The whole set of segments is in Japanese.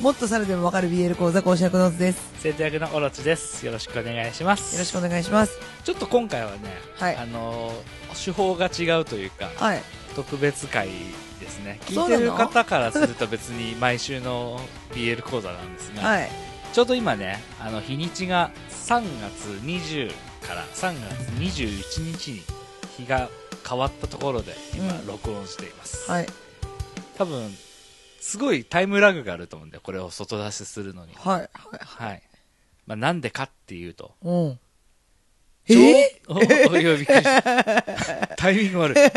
もっと猿でもわかる BL 講座講師役の図です。生徒役のオロチですよろしくお願いしますよろしくお願いします。ちょっと今回はね、はいあのー手法が違うというかはい。特別会ですね聞いのてる方からすると別に毎週の BL 講座なんですが、はい。ちょうど今ねあの日にちが3月20から3月21日に日が変わったところで今うん録音しています、はい。多分すごいタイムラグがあると思うんだよ。これを外出しするのに。はい。はい。はい、まあ、なんでかっていうと。うん。ちょうえ？おおいやびっくりした タイミング悪い。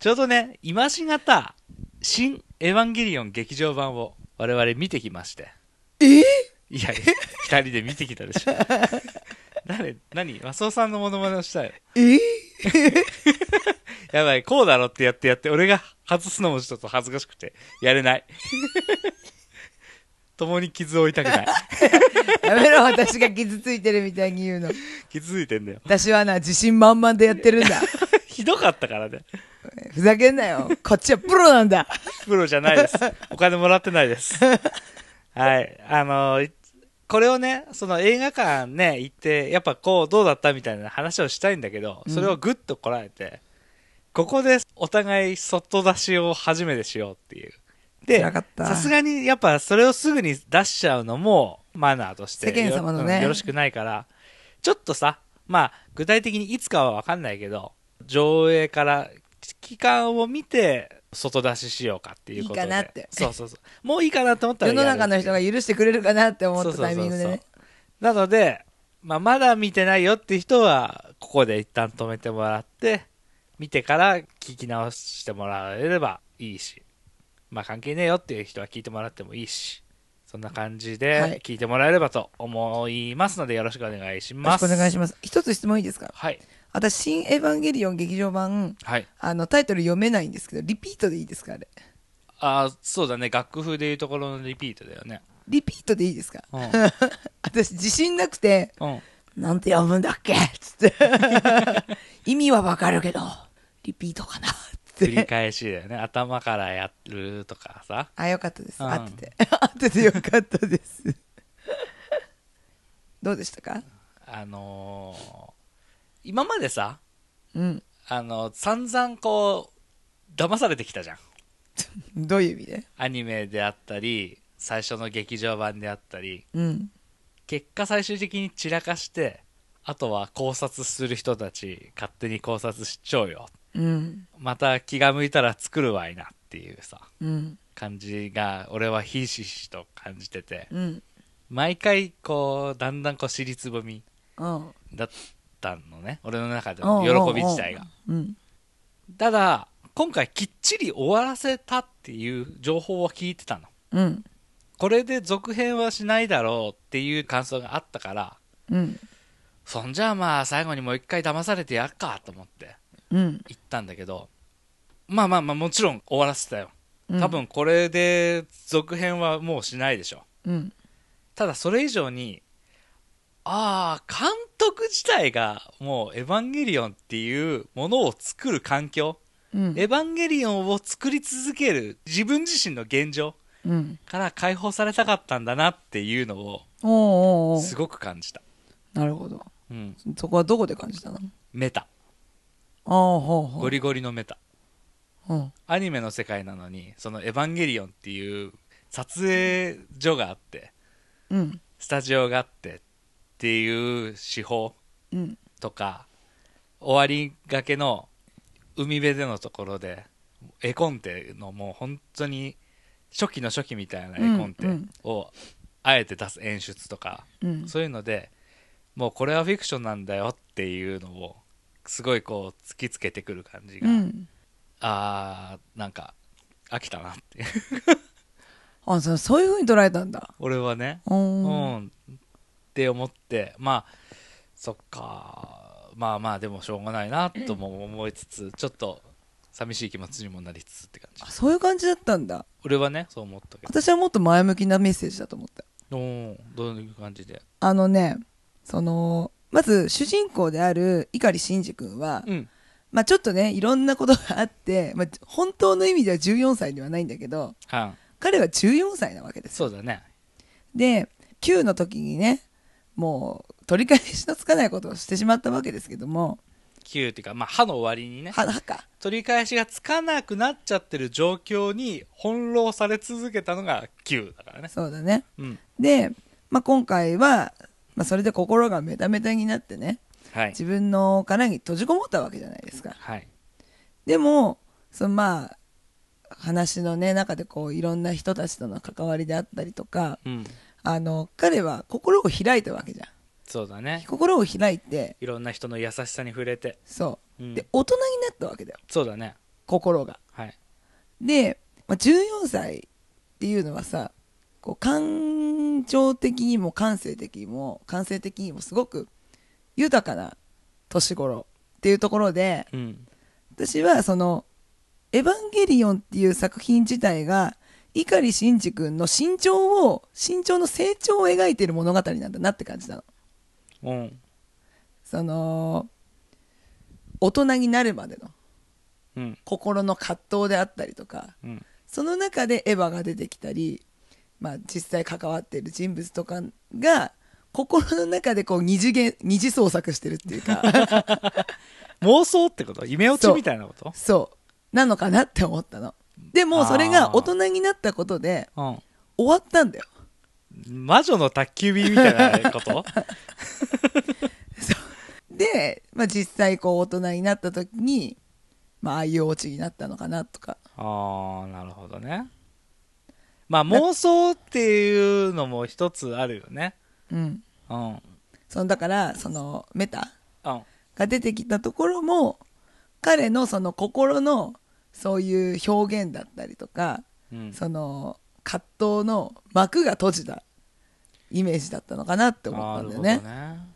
ちょうどね今しがた新エヴァンゲリオン劇場版を我々見てきまして。え？いやいや二人で見てきたでしょ。誰？何？マスオさんのモノマネをしたよ。え？やばいこうだろってやってやって俺が外すのもちょっと恥ずかしくてやれない 共に傷を負いたくない やめろ、私が傷ついてるみたいに言うの。傷ついてんだよ私はな、自信満々でやってるんだ。ひどかったからねふざけんなよ。こっちはプロなんだ。プロじゃないです。お金もらってないです。はい。あのいこれをね、その映画館ね、行って、やっぱこう、どうだったみたいな話をしたいんだけど、それをぐっとこらえて、ここでお互い外出しを初めてしようっていう。でさすがにやっぱそれをすぐに出しちゃうのもマナーとして世間様のねよろしくないから、ちょっとさ、まあ、具体的にいつかはわかんないけど、上映から期間を見て、外出ししようかっていうことで。いいかなってそうそうそう。もういいかなと思ったら世の中の人が許してくれるかなって思ったタイミングでね。なので、まあ、まだ見てないよって人は、ここで一旦止めてもらって、見てから聞き直してもらえればいいし、まあ関係ねえよっていう人は聞いてもらってもいいし、そんな感じはいで聞いてもらえればと思いますのでよろしくお願いしよろします。くお願いします。一つ質問いいですか？はい。私、新エヴァンゲリオン劇場版、はい。あの、タイトル読めないんですけど、リピートでいいですかあれ？あーそうだね。楽譜でいうところのリピートだよね。リピートでいいですか？うん。私、自信なくて、うん。なんて読むんだっけ？つって。意味はわかるけど、リピートかな？つって。繰り返しだよね。頭からやるとかさ。あ、よかったです。うん合ってて。合っててよかったです。どうでしたか？あのー今までさ、うん。あの、散々こう、騙されてきたじゃん。どういう意味で？アニメであったり、最初の劇場版であったり、うん。結果最終的に散らかして、あとは考察する人たち、勝手に考察しちゃうよ。うん。また気が向いたら作るわいなっていうさ、うん。感じが、俺はひしひしと感じてて、うん。毎回こう、だんだんこう、尻つぼみうん。だったのね。俺の中での喜び自体が。うん。ただ、今回きっちり終わらせたっていう情報を聞いてたの。うん。これで続編はしないだろうっていう感想があったから、うん。そんじゃあまあ最後にもう一回騙されてやっかと思ってうん。行ったんだけど、まあまあまあもちろん終わらせたよ。うん多分これで続編はもうしないでしょ。うん。ただそれ以上に、ああ、監督自体がもうエヴァンゲリオンっていうものを作る環境、うん。エヴァンゲリオンを作り続ける自分自身の現状うん。から解放されたかったんだなっていうのをすごく感じた。なるほど。うん。そこはどこで感じたの？あメタ。ゴリゴリのメタ。うん。アニメの世界なのに、そのエヴァンゲリオンっていう撮影所があって、うん。スタジオがあってっていう手法うん。とか、終わりがけの海辺でのところで、絵コンテのもう本当に初期の初期みたいな絵コンテをあえて出す演出とか、うん。そういうので、もうこれはフィクションなんだよっていうのを、すごいこう突きつけてくる感じが、うん。あー、なんか飽きたなって。あ、そうそういう風に捉えたんだ。俺はね、う。うんん、って思って、まあ、そっか、まあまあ、でもしょうがないなとも思いつつ、ちょっと寂しい気持ちにもなりつつって感じあ。そういう感じだったんだ。俺はね、そう思ったけど。私はもっと前向きなメッセージだと思った。おーどういう感じで？あのね、その、まず主人公である碇シンジ君は、うん。まあちょっとね、いろんなことがあって、まあ本当の意味では14歳ではないんだけど、は彼は14歳なわけですよそうだね。で9の時にねもう取り返しのつかないことをしてしまったわけですけども9っていうか、まあ、歯の終わりにね、ははか取り返しがつかなくなっちゃってる状況に翻弄され続けたのが9だからね。そうだねうん。で、まあ、今回は、まあ、それで心がメタメタになってねはい。自分の殻に閉じこもったわけじゃないですかはい。でもそのまあ話のね中でこういろんな人たちとの関わりであったりとかうん。あの彼は心を開いたわけじゃんそうだね。心を開いていろんな人の優しさに触れて。そう、うんで大人になったわけだよそうだね。心がはい。で、まあ、14歳っていうのはさこう感情的にも感性的にも感性的にもすごく豊かな年頃っていうところでうん。私はその「エヴァンゲリオン」っていう作品自体が碇シンジ君の身長を身長の成長を描いている物語なんだなって感じなのうん。その大人になるまでのうん。心の葛藤であったりとかうん。その中でエヴァが出てきたり、まあ、実際関わっている人物とかが心の中でこう二次元二次創作してるっていうか。妄想ってこと？夢落ちみたいなこと？そう。なのかなって思ったの。でもそれが大人になったことでうん。終わったんだよ。魔女の宅急便みたいなこと？で、まあ、実際こう大人になった時に、まあ、ああいうオチになったのかなとか。ああ、なるほどね。まあ妄想っていうのも一つあるよね。うんうん。うん。そのだからそのメタが出てきたところも彼のその心のそういう表現だったりとかうん。その葛藤の幕が閉じたイメージだったのかなって思ったんだよねなるほどね。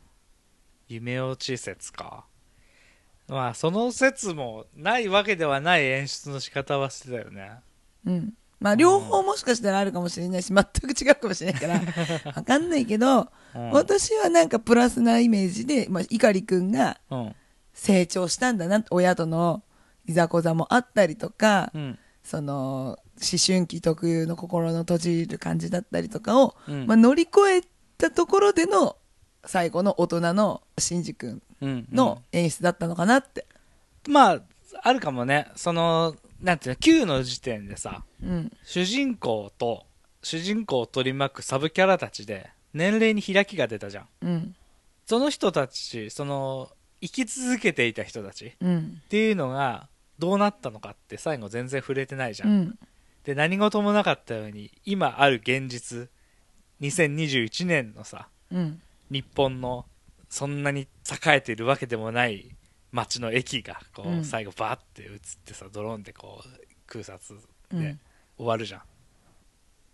夢落ち説か。まあその説もないわけではない演出の仕方はしてたよね。うんまあ両方もしかしたらあるかもしれないし全く違うかもしれないから わかんないけど、うん私はなんかプラスなイメージで、まあ、碇君がうん。成長したんだな親とのいざこざもあったりとか、うん。その思春期特有の心の閉じる感じだったりとかを、うんまあ、乗り越えたところでの最後の大人のシンジ君うん。の演出だったのかなって、まあ、あるかもね。その、なんていうの、9の時点でさ、うん。主人公と主人公を取り巻くサブキャラたちで年齢に開きが出たじゃん。うん。その人たち、その、生き続けていた人たちっうん。ていうのがどうなったのかって最後全然触れてないじゃ。うん。んで、何事もなかったように、今ある現実、2021年のさ、うん。日本のそんなに栄えているわけでもない街の駅が、こう、うん。最後バーって映ってさ、ドローンでこう、空撮でうん。終わるじゃん。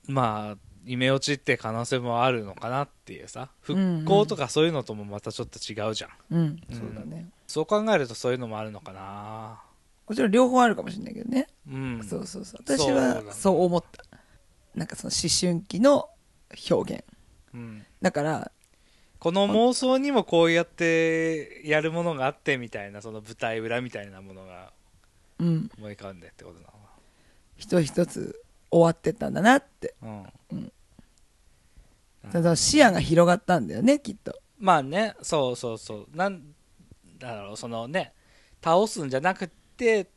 まあ、夢落ちって可能性もあるのかなっていうさ、復興とかそういうのともまたちょっと違うじゃん。うん。うん。そうだね。そう考えるとそういうのもあるのかな。もちろん両方あるかもしれないけどね、うん。そうそうそう。私はそう思った。なんかその思春期の表現。うん。だからこの妄想にもこうやってやるものがあってみたいな、その舞台裏みたいなものがうん思い浮かんでってことな一つ一つ終わってったんだなって。うん。その視野が広がったんだよねきっとまあね、そうそうそう。なんだろう、そのね、倒すんじゃなくて、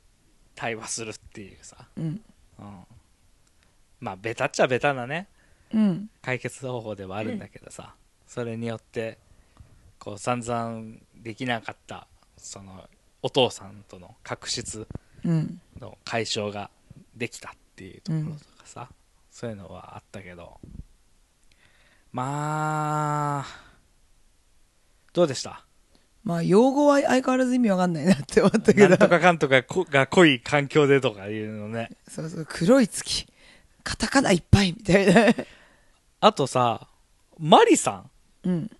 対話するっていうさ。うんうん。まあ、ベタっちゃベタなね、うん解決方法ではあるんだけどさ、それによって、こう、散々できなかった、その、お父さんとの確執うん。の解消ができたっていうところとかさ、そういうのはあったけど、まあ、どうでした？まあ用語は相変わらず意味わかんないなって思ったけど。なんとかかんとかこが濃い環境でとかいうのね。そうそう。黒い月。カタカナいっぱいみたいな。あとさ、マリさん、うん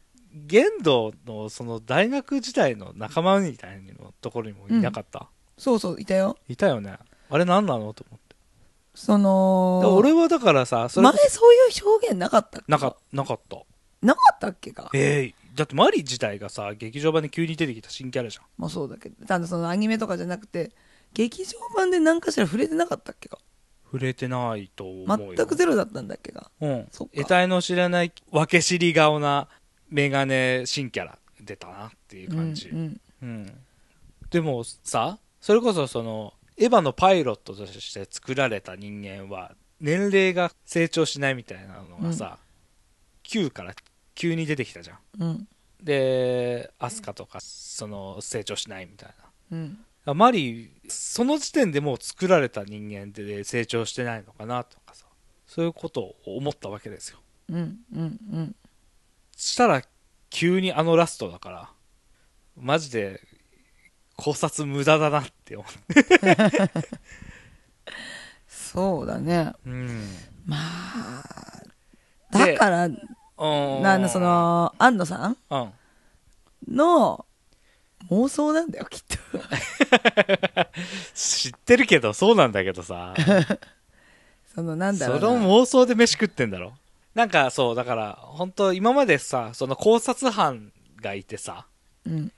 玄道のその大学時代の仲間みたいなところにもいなかった、そうそういたよいたよね。あれ何なの？と思って。そので俺はだからさ、それ前そういう表現なかったっけ？なかなかった。なかったっけか？ええだってマリ自体がさ、劇場版で急に出てきた新キャラじゃん。まあそうだけどただそのアニメとかじゃなくて劇場版で何かしら触れてなかったっけか？触れてないと思うよ。全くゼロだったんだっけがうん。そっか得体の知らない分け知り顔なメガネ新キャラ出たなっていう感じ。うんうんうん。でもさ、それこそその、エヴァのパイロットとして作られた人間は、年齢が成長しないみたいなのがさ、9から急に出てきたじゃん。うんで、アスカとか、その、成長しないみたいな。うんあマリー、その時点でもう作られた人間で成長してないのかなとかさ、そういうことを思ったわけですよ。うんうんうんしたら、急にあのラストだから、マジで、考察無駄だなって思そうだねう。うん。まあでだからうん。なんだそ、の安野さんうん。の妄想なんだよきっと。知ってるけど、そうなんだけどさ、そのなんだそろうな。の妄想で飯食ってんだろ？なんかそう、だから、本当今までさ、その考察班がいてさ、うん。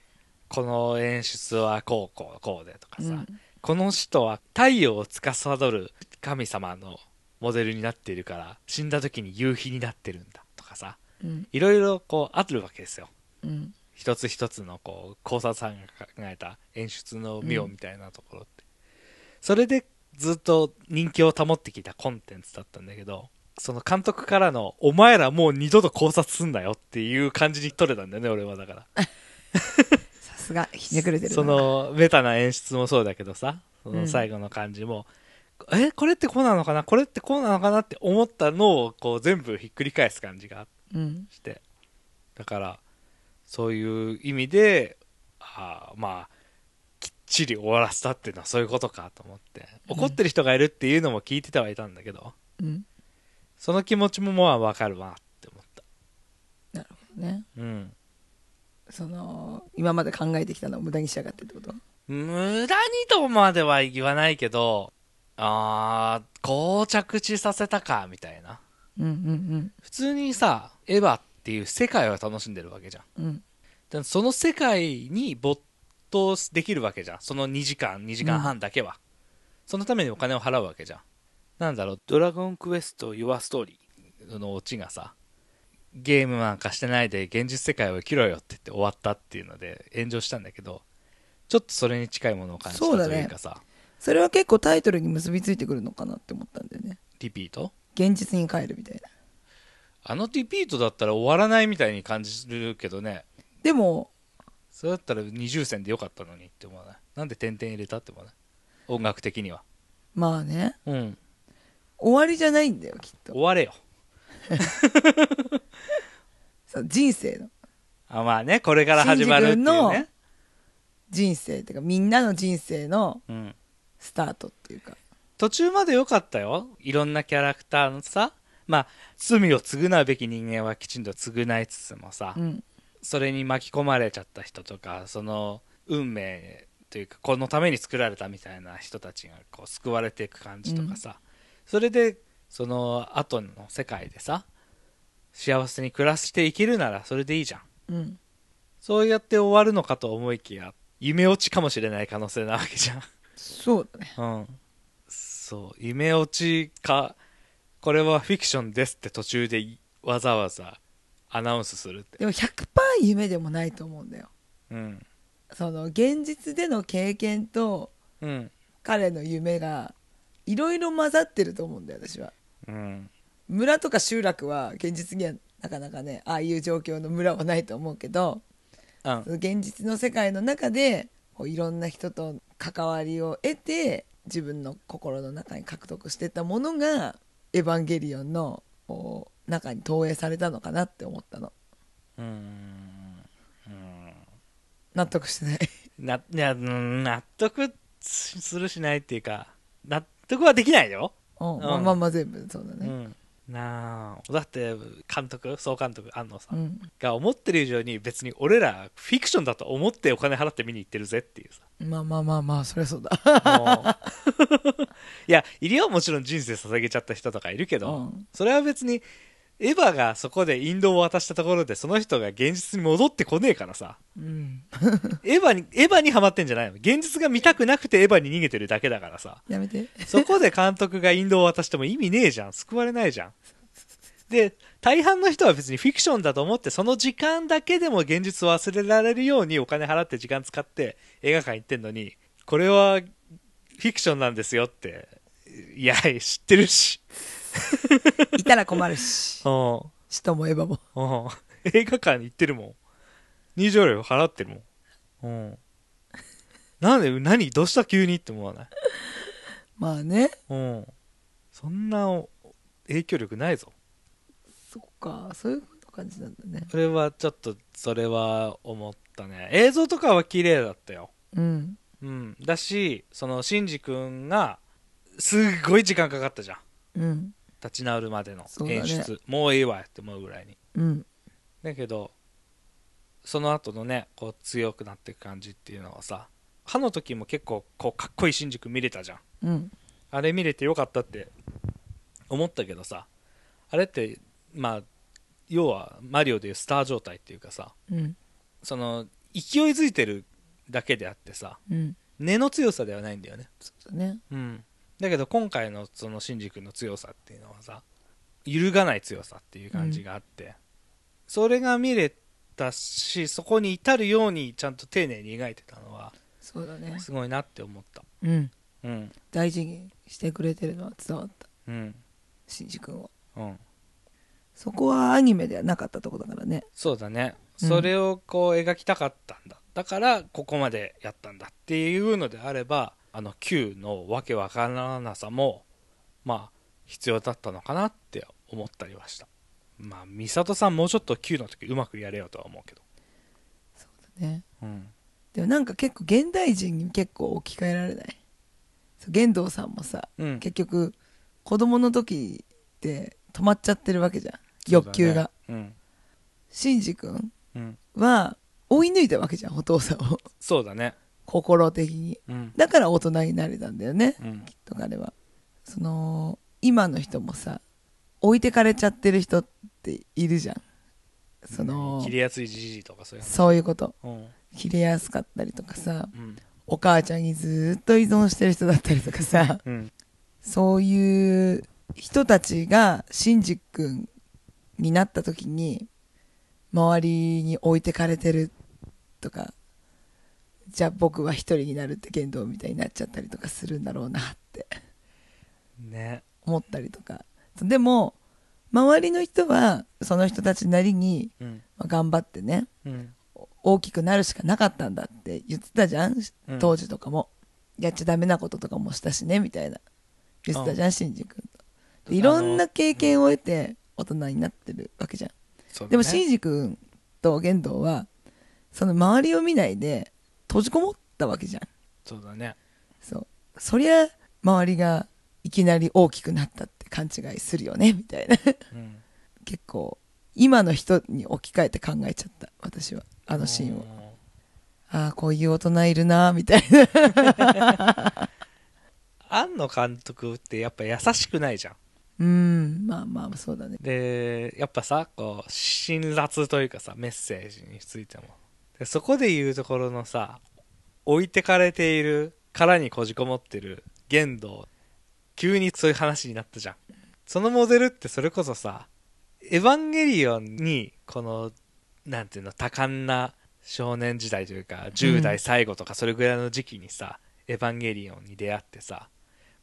この演出はこうこうこうでとかさ、うん。この人は太陽を司る神様のモデルになっているから死んだ時に夕日になってるんだとかさうん。いろいろこうあるわけですよ。うん一つ一つのこう考察班が考えた演出の妙みたいなところって、それでずっと人気を保ってきたコンテンツだったんだけどその監督からの「お前らもう二度と考察すんなよ」っていう感じに取れたんだよね俺はだから。さすがひねくれてるな。そのメタな演出もそうだけどさそうん。の最後の感じも、えこれってこうなのかな？これってこうなのかなって思ったのをこう全部ひっくり返す感じがうん。して。だからそういう意味であーまあきっちり終わらせたっていうのはそういうことかと思って。怒ってる人がいるっていうのも聞いててはいたんだけど、うん。その気持ちもまあわかるわって思った。なるほどね。うん。その今まで考えてきたのを無駄にしやがってってこと？無駄にとまでは言わないけど、あー、こう着地させたか、みたいな。うんうん普通にさ、エヴァっていう世界を楽しんでるわけじゃん。うんその世界に没頭できるわけじゃん。その2時間、2時間半だけは。そのためにお金を払うわけじゃん。なんだろう、ドラゴンクエスト Your Story のオチがさ、ゲームなんかしてないで現実世界を生きろよって言って終わったっていうので炎上したんだけど、ちょっとそれに近いものを感じたというかさ、それは結構タイトルに結びついてくるのかなって思ったんだよねリピート？現実に帰るみたいなあのリピートだったら終わらないみたいに感じるけどね、でもそれだったら二重線でよかったのにって思わない？なんで点々入れたって思わない？音楽的には。まあねうん。終わりじゃないんだよきっと終われよ。そう人生のあまあね、これから始まるっていうね。人生っていうかみんなの人生のうん。スタートっていうか途中まで良かったよ。いろんなキャラクターのさ、まあ、罪を償うべき人間はきちんと償いつつもさ、うんそれに巻き込まれちゃった人とか、その運命というか、このために作られたみたいな人たちがこう救われていく感じとかさ、それで、その後の世界でさ、幸せに暮らしていけるならそれでいいじゃん。うんそうやって終わるのかと思いきや、夢落ちかもしれない可能性なわけじゃん。そうだねうん。そう、夢落ちか、これはフィクションですって途中でわざわざアナウンスするって。でも100%夢でもないと思うんだようん。その現実での経験とうん。彼の夢がいろいろ混ざってると思うんだよ私はうん。村とか集落は現実にはなかなかねああいう状況の村はないと思うけどうん。現実の世界の中でこういろんな人と関わりを得て自分の心の中に獲得してたものが「エヴァンゲリオンの」中に投影されたのかなって思ったのうん。うん。納得してない？な、いや、うん納得するしないっていうか、納得はできないよ。うん、うんまあまあまあ全部そうだねうん。なあ、だって、監督、総監督、安野さん。うん。が思ってる以上に別に俺らフィクションだと思ってお金払って見に行ってるぜっていうさ。まあまあまあまあそりゃそうだ。いや、いるよ、もちろん人生捧げちゃった人とかいるけど、うん。それは別にエヴァがそこで引導を渡したところでその人が現実に戻ってこねえからさ。うんエヴァに、エヴァにハマってんじゃないの現実が見たくなくてエヴァに逃げてるだけだからさ。やめてそこで監督が引導を渡しても意味ねえじゃん。救われないじゃん。で、大半の人は別にフィクションだと思って、その時間だけでも現実を忘れられるようにお金払って時間使って映画館行ってんのに、これはフィクションなんですよって、いや、知ってるし。いたら困るしうん。人もエヴァもうん。映画館に行ってるもん。入場料払ってるもん。うん。なんで、何どうした急にって思わない？まあねうん。そんな影響力ないぞ。そっかそういう感じなんだねそれはちょっと、それは思ったね。映像とかは綺麗だったよ。うんうん。だし、その、シンジ君が、すっごい時間かかったじゃん。うん立ち直るまでの演出。もういいわって思うぐらいに。うんだけど、その後のね、こう強くなっていく感じっていうのはさ、歯の時も結構こうかっこいい新宿見れたじゃん。うんあれ見れてよかったって思ったけどさ、あれって、まあ、要はマリオでいうスター状態っていうかさ、うんその、勢いづいてるだけであってさ、うん根の強さではないんだよね。そうだねうん。だけど今回のそのシンジ君の強さっていうのはさ、揺るがない強さっていう感じがあって、それが見れたし、そこに至るようにちゃんと丁寧に描いてたのは、そうだねすごいなって思った。うんうん。大事にしてくれてるのは伝わったうん。シンジ君はうん。そこはアニメではなかったとこだからねそうだね。うんそれをこう描きたかったんだ。だから、ここまでやったんだっていうのであれば、あの Q のわけわからなさも、まあ、必要だったのかなって思ったりはした。まあ、美里さんもうちょっと Q の時うまくやれよとは思うけど。ねうん。でもなんか結構現代人に結構置き換えられない？そう玄道さんもさうん。結局子供の時って止まっちゃってるわけじゃん欲求が、そうだね。うん。うん。は追い抜いたわけじゃんお父さんをそうだね。心的にうん。だから大人になれたんだよねうん。きっと彼はその今の人もさ置いてかれちゃってる人っているじゃんその切れやすいじじいとかそういうそういうこと。切れやすかったりとかさうん。お母ちゃんにずっと依存してる人だったりとかさうん。そういう人たちがシンジ君になった時に周りに置いてかれてるとかじゃあ僕は一人になるって言動みたいになっちゃったりとかするんだろうなって。ね。思ったりとか。でも周りの人はその人たちなりにうん。まあ頑張ってねうん。大きくなるしかなかったんだって言ってたじゃん。うん。当時とかも、やっちゃダメなこととかもしたしねみたいな。言ってたじゃんシンジ君と。でいろんな経験を得て大人になってるわけじゃん、でもシンジ君と玄道はその周りを見ないで閉じこもったわけじゃんそうだね。そうそりゃ周りがいきなり大きくなったって勘違いするよねみたいなうん。結構今の人に置き換えて考えちゃった私はあのシーンをああこういう大人いるなみたいな 庵野監督ってやっぱ優しくないじゃん。うんまあまあそうだねで、やっぱさ、こう、辛辣というかさ、メッセージについても。でそこで言うところのさ、置いてかれている、殻にこじこもってる玄道、急にそういう話になったじゃん。そのモデルってそれこそさ、エヴァンゲリオンに、この、なんていうの、多感な少年時代というか、10代最後とかそれぐらいの時期にさ、エヴァンゲリオンに出会ってさ、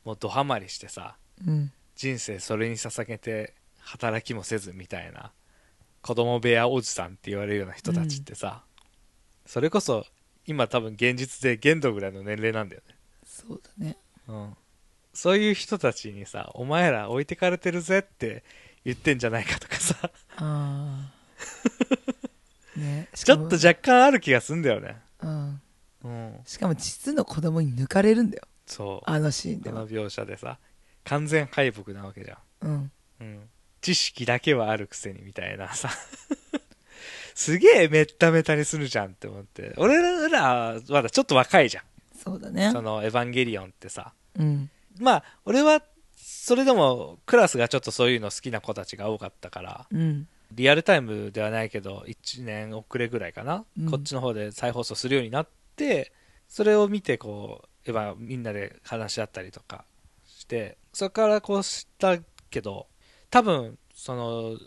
もうドハマりしてさ、うん人生それに捧げて働きもせずみたいな子供部屋おじさんって言われるような人たちってさ、それこそ今多分現実で限度ぐらいの年齢なんだよね、そうだね。うん、そういう人たちにさお前ら置いてかれてるぜって言ってんじゃないかとかさ。ああ ねしちょっと若干ある気がすんだよね。うん。うん。しかも実の子供に抜かれるんだよ。そう。あのシーンでは。この描写でさ。完全敗北なわけじゃん。うん。うん、知識だけはあるくせにみたいなさすげえめっためたにするじゃんって思って。俺らはまだちょっと若いじゃん。そうだね。そのエヴァンゲリオンってさ。うん。まあ俺はそれでもクラスがちょっとそういうの好きな子たちが多かったからうん。リアルタイムではないけど1年遅れぐらいかな、うん。こっちの方で再放送するようになってそれを見てこうやっぱみんなで話し合ったりとかしてそれからこう知ったけど多分その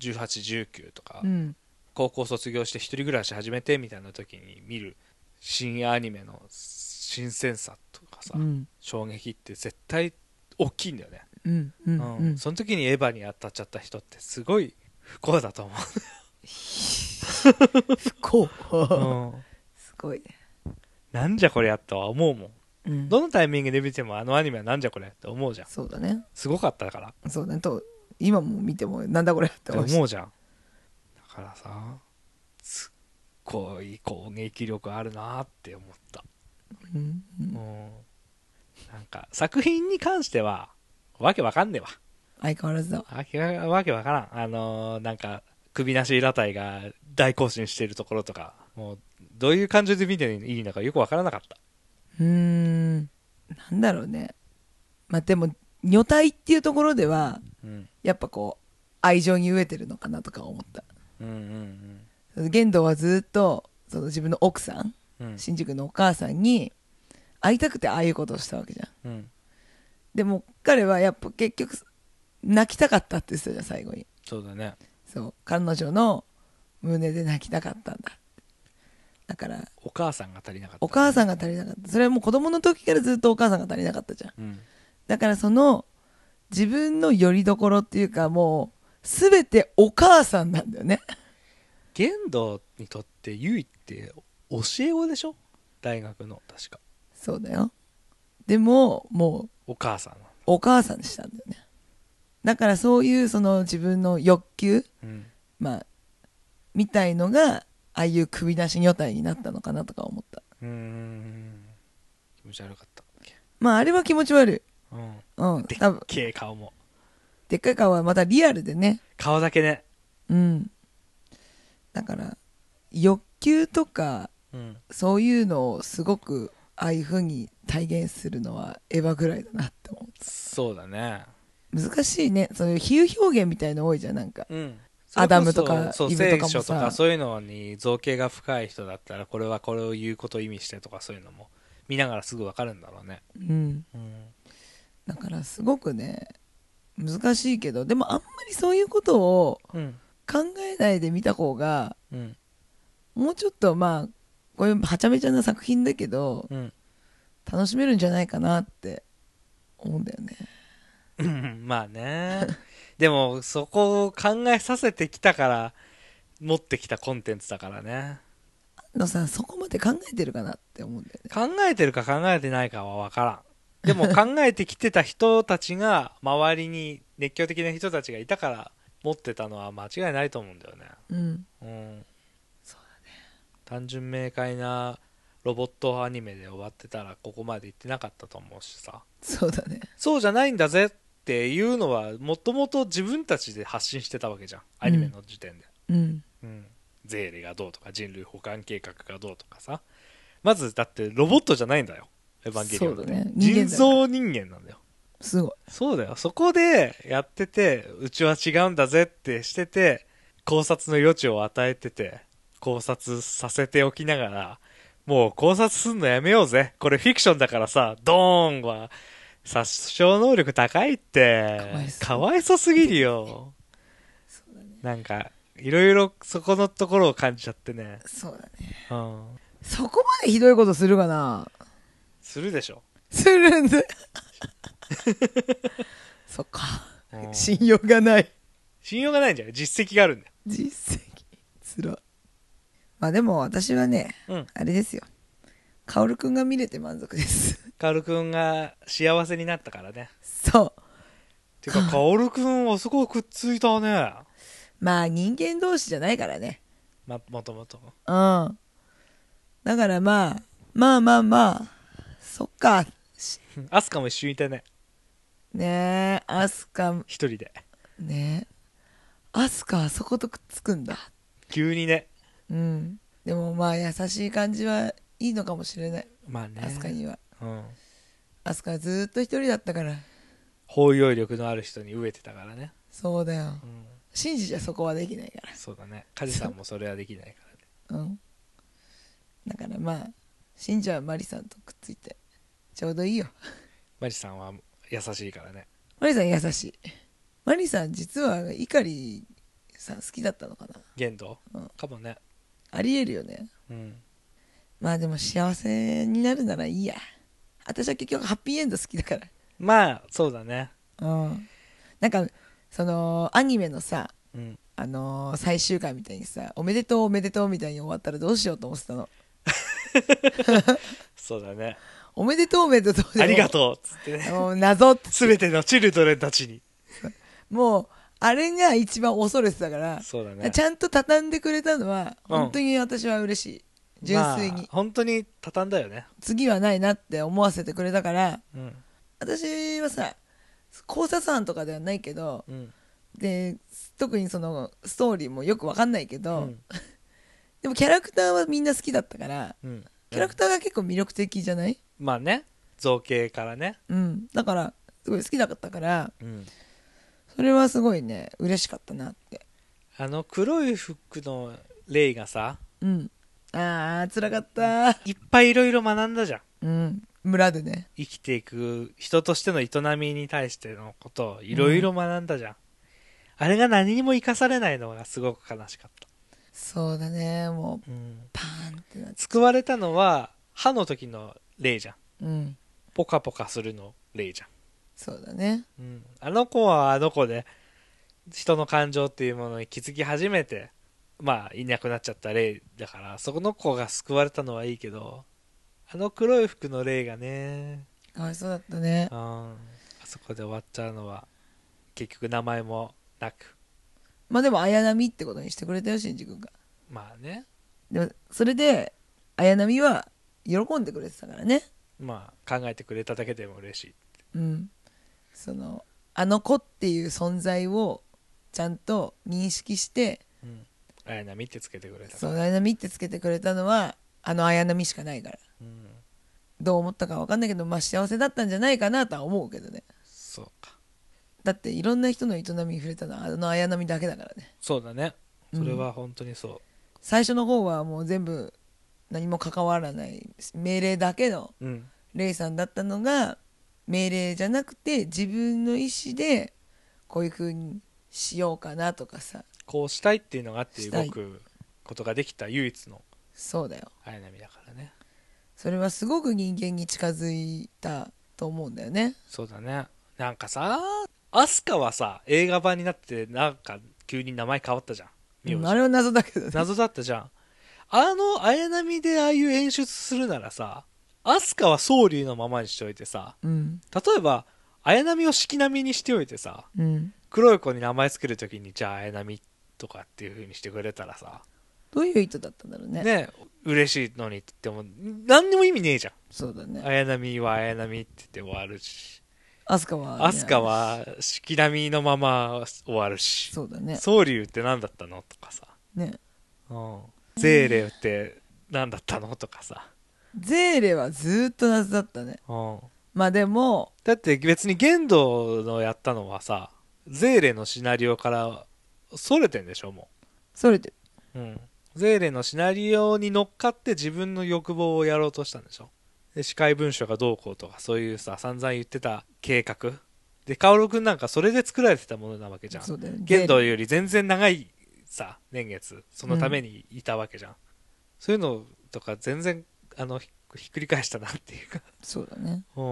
1819とか、うん高校卒業して一人暮らし始めてみたいな時に見る新アニメの新鮮さとかさ、うん。衝撃って絶対大きいんだよね、うんうんその時にエヴァに当たっちゃった人ってすごい不幸だと思不幸。う、うん。すごい。ねなんじゃこりゃとは思うもん。うん。どのタイミングで見てもあのアニメはなんじゃこれって思うじゃん。そうだね。すごかったから。っそうだね。と今も見てもなんだこれってて思うじゃん。だからさすっごい攻撃力あるなって思った。うん。ううん。んなんか作品に関してはわけわかんねえわ。相変わらずだ。わわけわからん。あのーなんか首なし裸体が大行進してるところとかもうどういう感情で見ていいのかよくわからなかった。うーん。なんだろうね。まあでも女体っていうところではうん。やっぱこう愛情に飢えてるのかなとか思ったうんうん玄道はずっとその自分の奥さんうん。うん新宿のお母さんに会いたくてああいうことをしたわけじゃん。うん。でも彼はやっぱ結局泣きたかったって言ってたじゃん最後に。そうだね。そう。彼女の胸で泣きたかったんだだからお母さんが足りなかったお母さんが足りなかった。それはもう子供の時からずっとお母さんが足りなかったじゃん。うん。だからその自分の拠り所っていうかもう全てお母さんなんだよね。玄道にとってゆいって教え子でしょ？大学の確か。そうだよ。でももうお母さん。のお母さんにしたんだよね。だからそういうその自分の欲求うん。まあみたいのがああいう首なし女体になったのかなとか思った。うーん。気持ち悪かった。まああれは気持ち悪い。うん。うんでっ多分けえ顔もでっかい顔はまたリアルでね。顔だけね。うん。だから欲求とかうん。そういうのをすごくああいう風に体現するのはエヴァぐらいだなって思そうだね。う難しいね。そういう比喩表現みたいの多いじゃんなんか。うん。アダムとかそう聖書とかそういうのに造形が深い人だったらこれはこれを言うことを意味してとかそういうのも見ながらすぐ分かるんだろうね。うん。うん。だからすごくね難しいけどでもあんまりそういうことをうん。考えないで見た方がうん。もうちょっとまあこういうはちゃめちゃな作品だけどうん。楽しめるんじゃないかなって思うんだよね。うんまあね。でもそこを考えさせてきたから持ってきたコンテンツだからね。あのさそこまで考えてるかなって思うんだよね。考えてるか考えてないかは分からんでも考えてきてた人たちが周りに熱狂的な人たちがいたから持ってたのは間違いないと思うんだよね。うん。うん。そうだね。単純明快なロボットアニメで終わってたらここまで行ってなかったと思うしさ。そうだね。そうじゃないんだぜっていうのはもともと自分たちで発信してたわけじゃん。アニメの時点で、うん。うん。ゼーレがどうとか人類保管計画がどうとかさ。まずだってロボットじゃないんだよエヴァンゲリオン。ってそうだね。人造人間なんだよ。すごい。そうだよ。そこでやっててうちは違うんだぜってしてて考察の余地を与えてて考察させておきながらもう考察すんのやめようぜ。これフィクションだからさドーンは殺傷能力高いって。かわいそすぎるよ。ね。なんかいろいろそこのところを感じちゃってね。そうだね。うん。そこまでひどいことするかなするでしょ、するんだ。そっか。うん。信用がない。信用がないんじゃない？実績があるんだよ。実績。つら。まあでも私はねうん。あれですよ。薫くんが見れて満足です。カオルくんが幸せになったからね。そう。てか カオルくんあそこくっついたね。まあ人間同士じゃないからね。まもともと。うん。だからまあまあまあまあそっか。アスカも一緒にいたね。ねえアスカ一人で。ねえ。アスカあそことくっつくんだ。急にね。うん。でもまあ優しい感じはいいのかもしれない。まあね。アスカには。うん。アスカはずーっと一人だったから。包容力のある人に飢えてたからね。そうだよ。うん。信じちゃそこはできないかそうだね。カジさんもそれはできないからね。らうん。だからまあ信者はマリさんとくっついてちょうどいいよマリさんは優しいからね。マリさん優しいマリさん実は碇さん好きだったのかな限度、うんかもね。ありえるよねうん。まあでも幸せになるならいいや私は結局ハッピーエンド好きだからまあ、そうだね。うんなんかそのアニメのさうん。あのー最終回みたいにさ「おめでとうおめでとう」みたいに終わったらどうしようと思ってたの？そうだね。「おめでとうおめでとう」ありがとうっつってね。もう謎ってすべてのチルドレンたちに。もうあれが一番恐れてたから、そうだね。ちゃんと畳んでくれたのはうん本当に私は嬉しい、純粋に、まあ本当に畳んだよね。次はないなって思わせてくれたからうん。私はさ考察班とかではないけどうん。で特にそのストーリーもよくわかんないけど、うん。でもキャラクターはみんな好きだったからうん。キャラクターが結構魅力的じゃない？まあね。造形からね。うんだからすごい好きだったからうん。それはすごいね嬉しかったなってあの黒い服のレイがさ、うんああ辛かったいっぱいいろいろ学んだじゃん。うん村でね生きていく人としての営みに対してのことをいろいろ学んだじゃん。あれが何にも生かされないのがすごく悲しかった。そうだね。もううん。パーンってなって救われたのは歯の時のレイじゃん。うん。ポカポカするのレイじゃん。そうだね。うん、あの子はあの子で人の感情っていうものに気づき始めてまあいなくなっちゃったレイだからそこの子が救われたのはいいけどあの黒い服のレイがね。かわいそうだったね。うん。あそこで終わっちゃうのは結局名前もなくまあでも綾波ってことにしてくれたよ新次君が。まあね。でもそれで綾波は喜んでくれてたからね。まあ考えてくれただけでも嬉しいうん。そのあの子っていう存在をちゃんと認識してうん。綾波ってつけてくれたそう綾波ってつけてくれたのはあの綾波しかないから。うん。どう思ったか分かんないけどまあ幸せだったんじゃないかなとは思うけどね。そうかだっていろんな人の営みに触れたのはあの綾波だけだからね。そうだね。それは本当にそう。最初の方はもう全部何も関わらない命令だけのうん。レイさんだったのが命令じゃなくて自分の意思でこういう風にしようかなとかさ。こうしたいっていうのがあって動くことができた唯一の。そうだよ。綾波だからね。それはすごく人間に近づいたと思うんだよね。そうだね。なんかさアスカはさ映画版になってなんか急に名前変わったじゃん。あれは謎だけどね。謎だったじゃん。あの綾波でああいう演出するならさアスカは総理のままにしておいてさうん。例えば綾波を式並みにしておいてさうん。黒い子に名前つけるときにじゃあ綾波とかっていう風にしてくれたらさどういう意図だったんだろうね。ね嬉しいのにって言っても何にも意味ねえじゃん。そうだね。綾波は綾波って言って終わるしアスカは、ね、アスカは式並みのまま終わるし。そうだね。総流って何だったのとかさ、ね。うん、ゼーレって何だったのとかさ、ゼーレはずーっと謎だったね。うん、まあでもだって別に玄道のやったのはさゼーレのシナリオからそれてんでしょもそれでう、うん、ゼーレのシナリオに乗っかって自分の欲望をやろうとしたんでしょで司会文書がどうこうとかそういうさ散々言ってた計画。で薫君なんかそれで作られてたものなわけじゃん。そうだよね。玄道より全然長いさ年月そのためにいたわけじゃん、そういうのとか全然あのひひっくり返したなっていうか。そうだね。うん。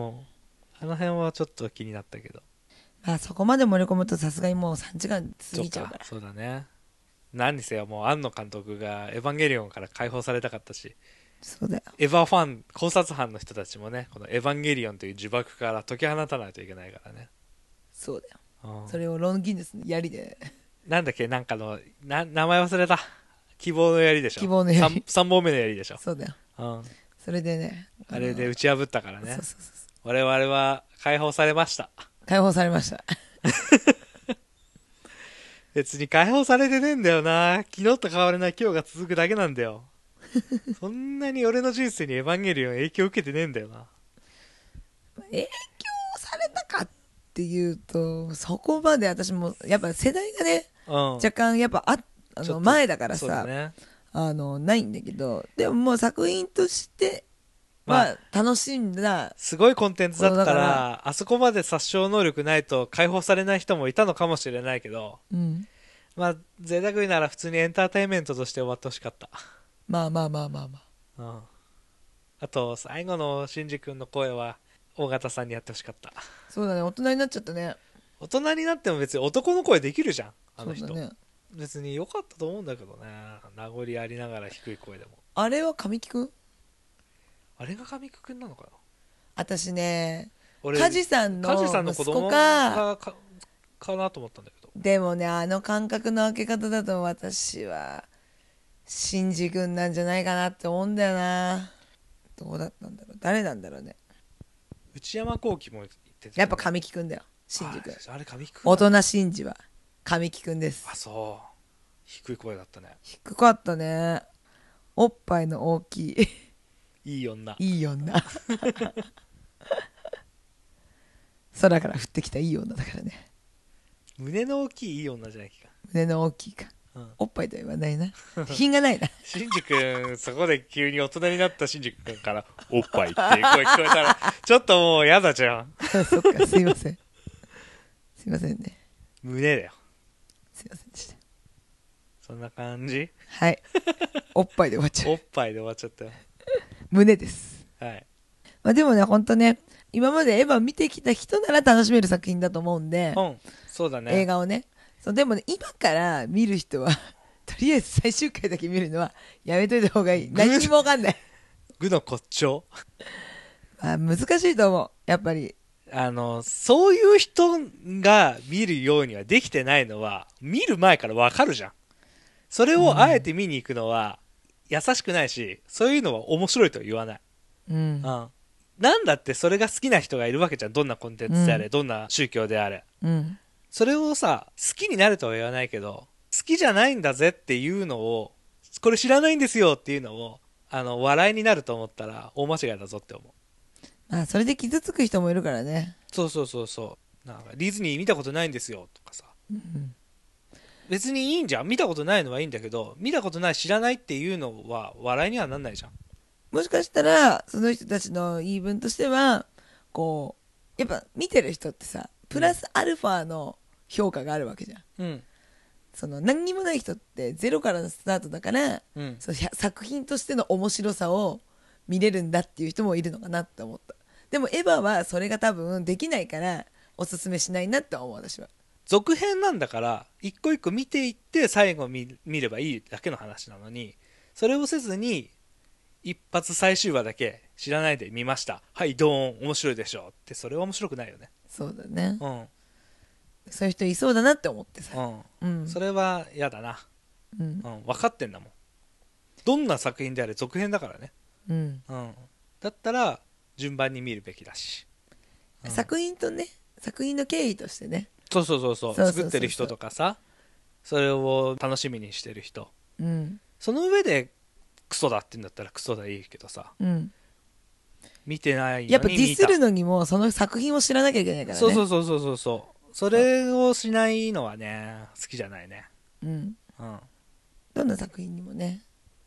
あの辺はちょっと気になったけど。まあそこまで盛り込むとさすがにもう3時間過ぎちゃうから。そうかそうだね。何にせよもう庵野監督が「エヴァンゲリオン」から解放されたかったしそうだよ。エヴァファン考察班の人たちもねこの「エヴァンゲリオン」という呪縛から解き放たないといけないからね、そうだよ。うん。それをロンギヌスの槍で。なんだっけ？なんかのな名前忘れた。希望の槍でしょ。希望の槍。3, 本目の槍でしょ、そうだよ。うん、それでねあれでの打ち破ったからね。そうそうそうそう。我々は解放されました。解放されました。別に解放されてねえんだよな。昨日と変わらない今日が続くだけなんだよ そんなに俺の人生にエヴァンゲリオン影響受けてねえんだよな影響されたかっっていうとそこまで私もやっぱ世代がねうん。若干やっぱああの前だからさ、ね。あのないんだけどでももう作品としてまは楽しんだ、すごいコンテンツだったらあそこまで殺傷能力ないと解放されない人もいたのかもしれないけど、うん、まあ、贅沢になら普通にエンターテインメントとして終わってほしかった。まあまあまあまあまあうん。あと、最後のシンジ君の声は、大型さんにやってほしかった。そうだね大人になっちゃったね大人になっても別に男の声できるじゃん、あの人。そうだね別に良かったと思うんだけどね。名残ありながら低い声でも。あれは神木くん？あれが神木君なのかな？私ね俺、梶さんの梶さんの子息供子かがかかなと思ったんだけど。でもねあの感覚の開け方だと私はシンジ君なんじゃないかなって思うんだよな。どうだったんだろう。誰なんだろうね。内山幸輝も言ってたやっぱ神木くんだよ。シンジ君ああれ神木君大人シンジは神木くんです。あそう。低い声だったね。低かったね。おっぱいの大きい。いい女。いい女。空から降ってきたいい女だからね。胸の大きいいい女じゃないか、胸の大きいか。うん、おっぱいとは言わないな。品がないな。シンジ君そこで急に大人になったシンジ君から「おっぱい」っていう声聞こえたらちょっともう嫌だじゃん。そっかすいません。すいませんね。胸だよ。すいませんでした。そんな感じ？はい。おっぱいで終わっちゃう。おっぱいで終わっちゃったよ。胸です。はい。まあでもねほんとね今までエヴァ見てきた人なら楽しめる作品だと思うんで、うん。そうだね。映画をねそうでもね今から見る人は とりあえず最終回だけ見るのはやめといた方がいい。何にもわかんない、具の骨頂？まあ、難しいと思う。やっぱり。あのそういう人が見るようにはできてないのは見る前からわかるじゃん。それをあえて見に行くのは優しくないしそういうのは面白いとは言わない。うん。うん、なんだってそれが好きな人がいるわけじゃん。どんなコンテンツであれ、うん。どんな宗教であれ。うんそれをさ好きになるとは言わないけど好きじゃないんだぜっていうのをこれ知らないんですよっていうのをあの笑いになると思ったら大間違いだぞって思う。まあそれで傷つく人もいるからね。そうそうそうそう。なんかディズニー見たことないんですよとかさ。うん別にいいんじゃん。見たことないのはいいんだけど見たことない知らないっていうのは笑いにはなんないじゃん。もしかしたらその人たちの言い分としてはこうやっぱ見てる人ってさプラスアルファの評価があるわけじゃん。うん。その何にもない人ってゼロからのスタートだからうん。その作品としての面白さを見れるんだっていう人もいるのかなって思った。でもエヴァはそれが多分できないからおすすめしないなって思う私は。続編なんだから一個一個見ていって最後見見ればいいだけの話なのにそれをせずに一発最終話だけ知らないで見ました。はいドーン面白いでしょってそれは面白くないよね。そうだね。うんうんそういう人いそうだなって思ってさ、うん、うん、それは嫌だな、うん、うん、分かってんだもん。どんな作品であれ続編だからね、うん、うん、だったら順番に見るべきだし、作品とね作品の経緯としてね。そうそうそうそう。作ってる人とかさ。それを楽しみにしてる人、うん、その上でクソだって言うんだったらクソだいいけどさ、うん、見てないやっぱディスるのにもその作品を知らなきゃいけないからね。そうそうそうそうそう。それをしないのはね好きじゃないね。うん、うん。どんな作品にもね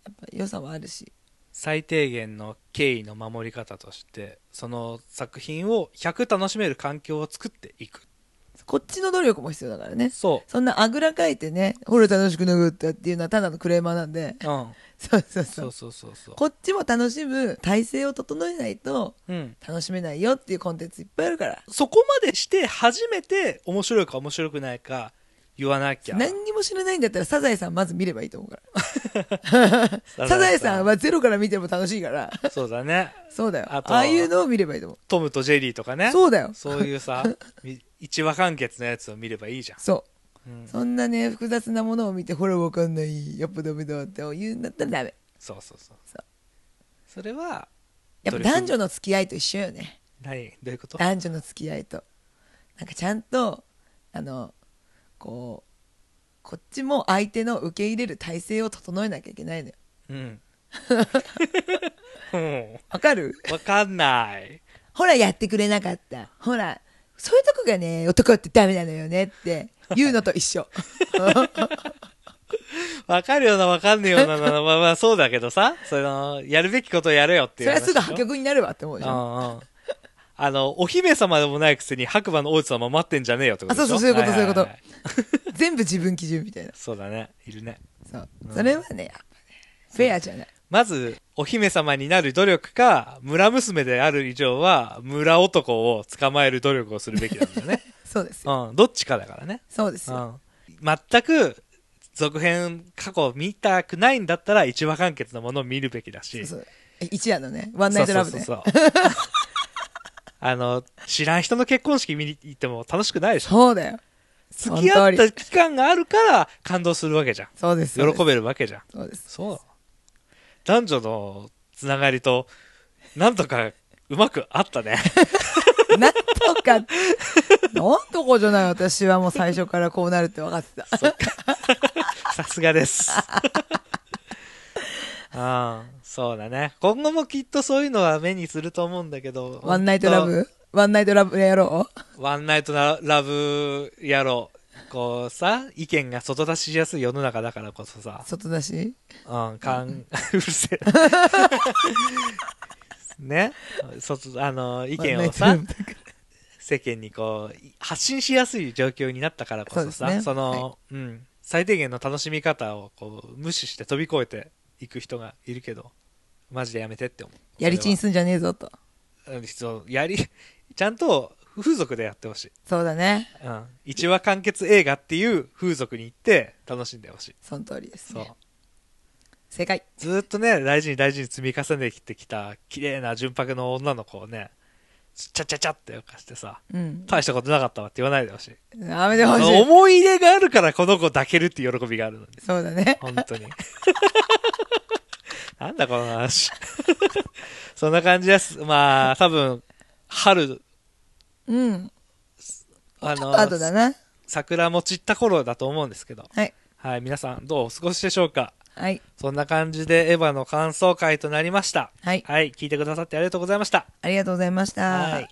やっぱ良さはあるし。最低限の敬意の守り方としてその作品を100楽しめる環境を作っていく。こっちの努力も必要だからね。そそんなあぐらかいてねほら楽しくなかったっていうのはただのクレーマーなんで。ううんそうそうそう。そうそうそうこっちも楽しむ体制を整えないとうん。楽しめないよっていうコンテンツいっぱいあるから。そこまでして初めて面白いか面白くないか言わなきゃ。何にも知らないんだったらサザエさんまず見ればいいと思うから。サザエさん。はゼロから見ても楽しいから。そうだね。そうだよ。ああいうのを見ればいいと思トムとジェリーとかね。うそうだよ。そういうさ み一話完結のやつを見ればいいじゃん、そう。うん、そんなね複雑なものを見てほらわかんないやっぱダメだって言うんだったらダメ。そうそうそう。そう。それはやっぱ男女の付き合いと一緒よね。何？どういうこと？男女の付き合いと。なんかちゃんとあのこうこっちも相手の受け入れる体制を整えなきゃいけないのよ。うんうん。わかる？わかんない。ほらやってくれなかった。ほらそういうとこがね男ってダメなのよねって言うのと一緒。わかるようなわかんねえようなな、まあまあそうだけどさ、その、やるべきことをやれよっていう。それはすぐ破局になるわって思うじゃん。うんうん。あの、お姫様でもないくせに白馬の王子様待ってんじゃねえよってことでしょ。あそうそうそういうことそういう全部自分基準みたいな。そうだね。いるね。そう。うん。それはねやっぱねフェアじゃない。まず、お姫様になる努力か、村娘である以上は、村男を捕まえる努力をするべきなんだよね。そうですようん。どっちかだからね。そうですようん。全く、続編過去見たくないんだったら、一話完結のものを見るべきだし。そうそうえ一夜のねワンナイトラブでそうそうそうそう あの、知らん人の結婚式見に行っても楽しくないでしょそうだよ付き合った期間があるから感動するわけじゃん。そうです喜べるわけじゃん。そうですそう。男女のつながりと、なんとかうまくあったね。なんとかなんとかじゃない私はもう最初からこうなるって分かってた さすがです。うん、そうだね。今後もきっとそういうのは目にすると思うんだけど。ワンナイトラブ？ワンナイトラブやろう？ワンナイトラブやろう。こうさ、意見が外出ししやすい世の中だからこそさ、外出し？うん、かん、うるせえ。ね外、あの、意見をさ、世間にこう、発信しやすい状況になったからこそさ、そねの、うん、最低限の楽しみ方をこう、無視して飛び越えていく人がいるけど、マジでやめてって思う。やりちんすんじゃねえぞとうんそう、やり、ちゃんと風俗でやってほしい。そうだねうん。一話完結映画っていう風俗に行って楽しんでほしい。その通りですそうね。正解ずーっとね、大事に大事に積み重ねてきた綺麗な純白の女の子をね、ちゃちゃちゃってよかしてさ、うん大したことなかったわって言わないでほしい。やめてほしい思い入れがあるからこの子抱けるって喜びがあるのに。そうだね本当に。なんだこの話。そんな感じです。まあ、多分、春、うんあの、あとだな桜も散った頃だと思うんですけど、はいはい、皆さんどうお過ごしでしょうか？はいそんな感じでエヴァの感想会となりました。はいはい、聞いてくださってありがとうございました。ありがとうございましたはい。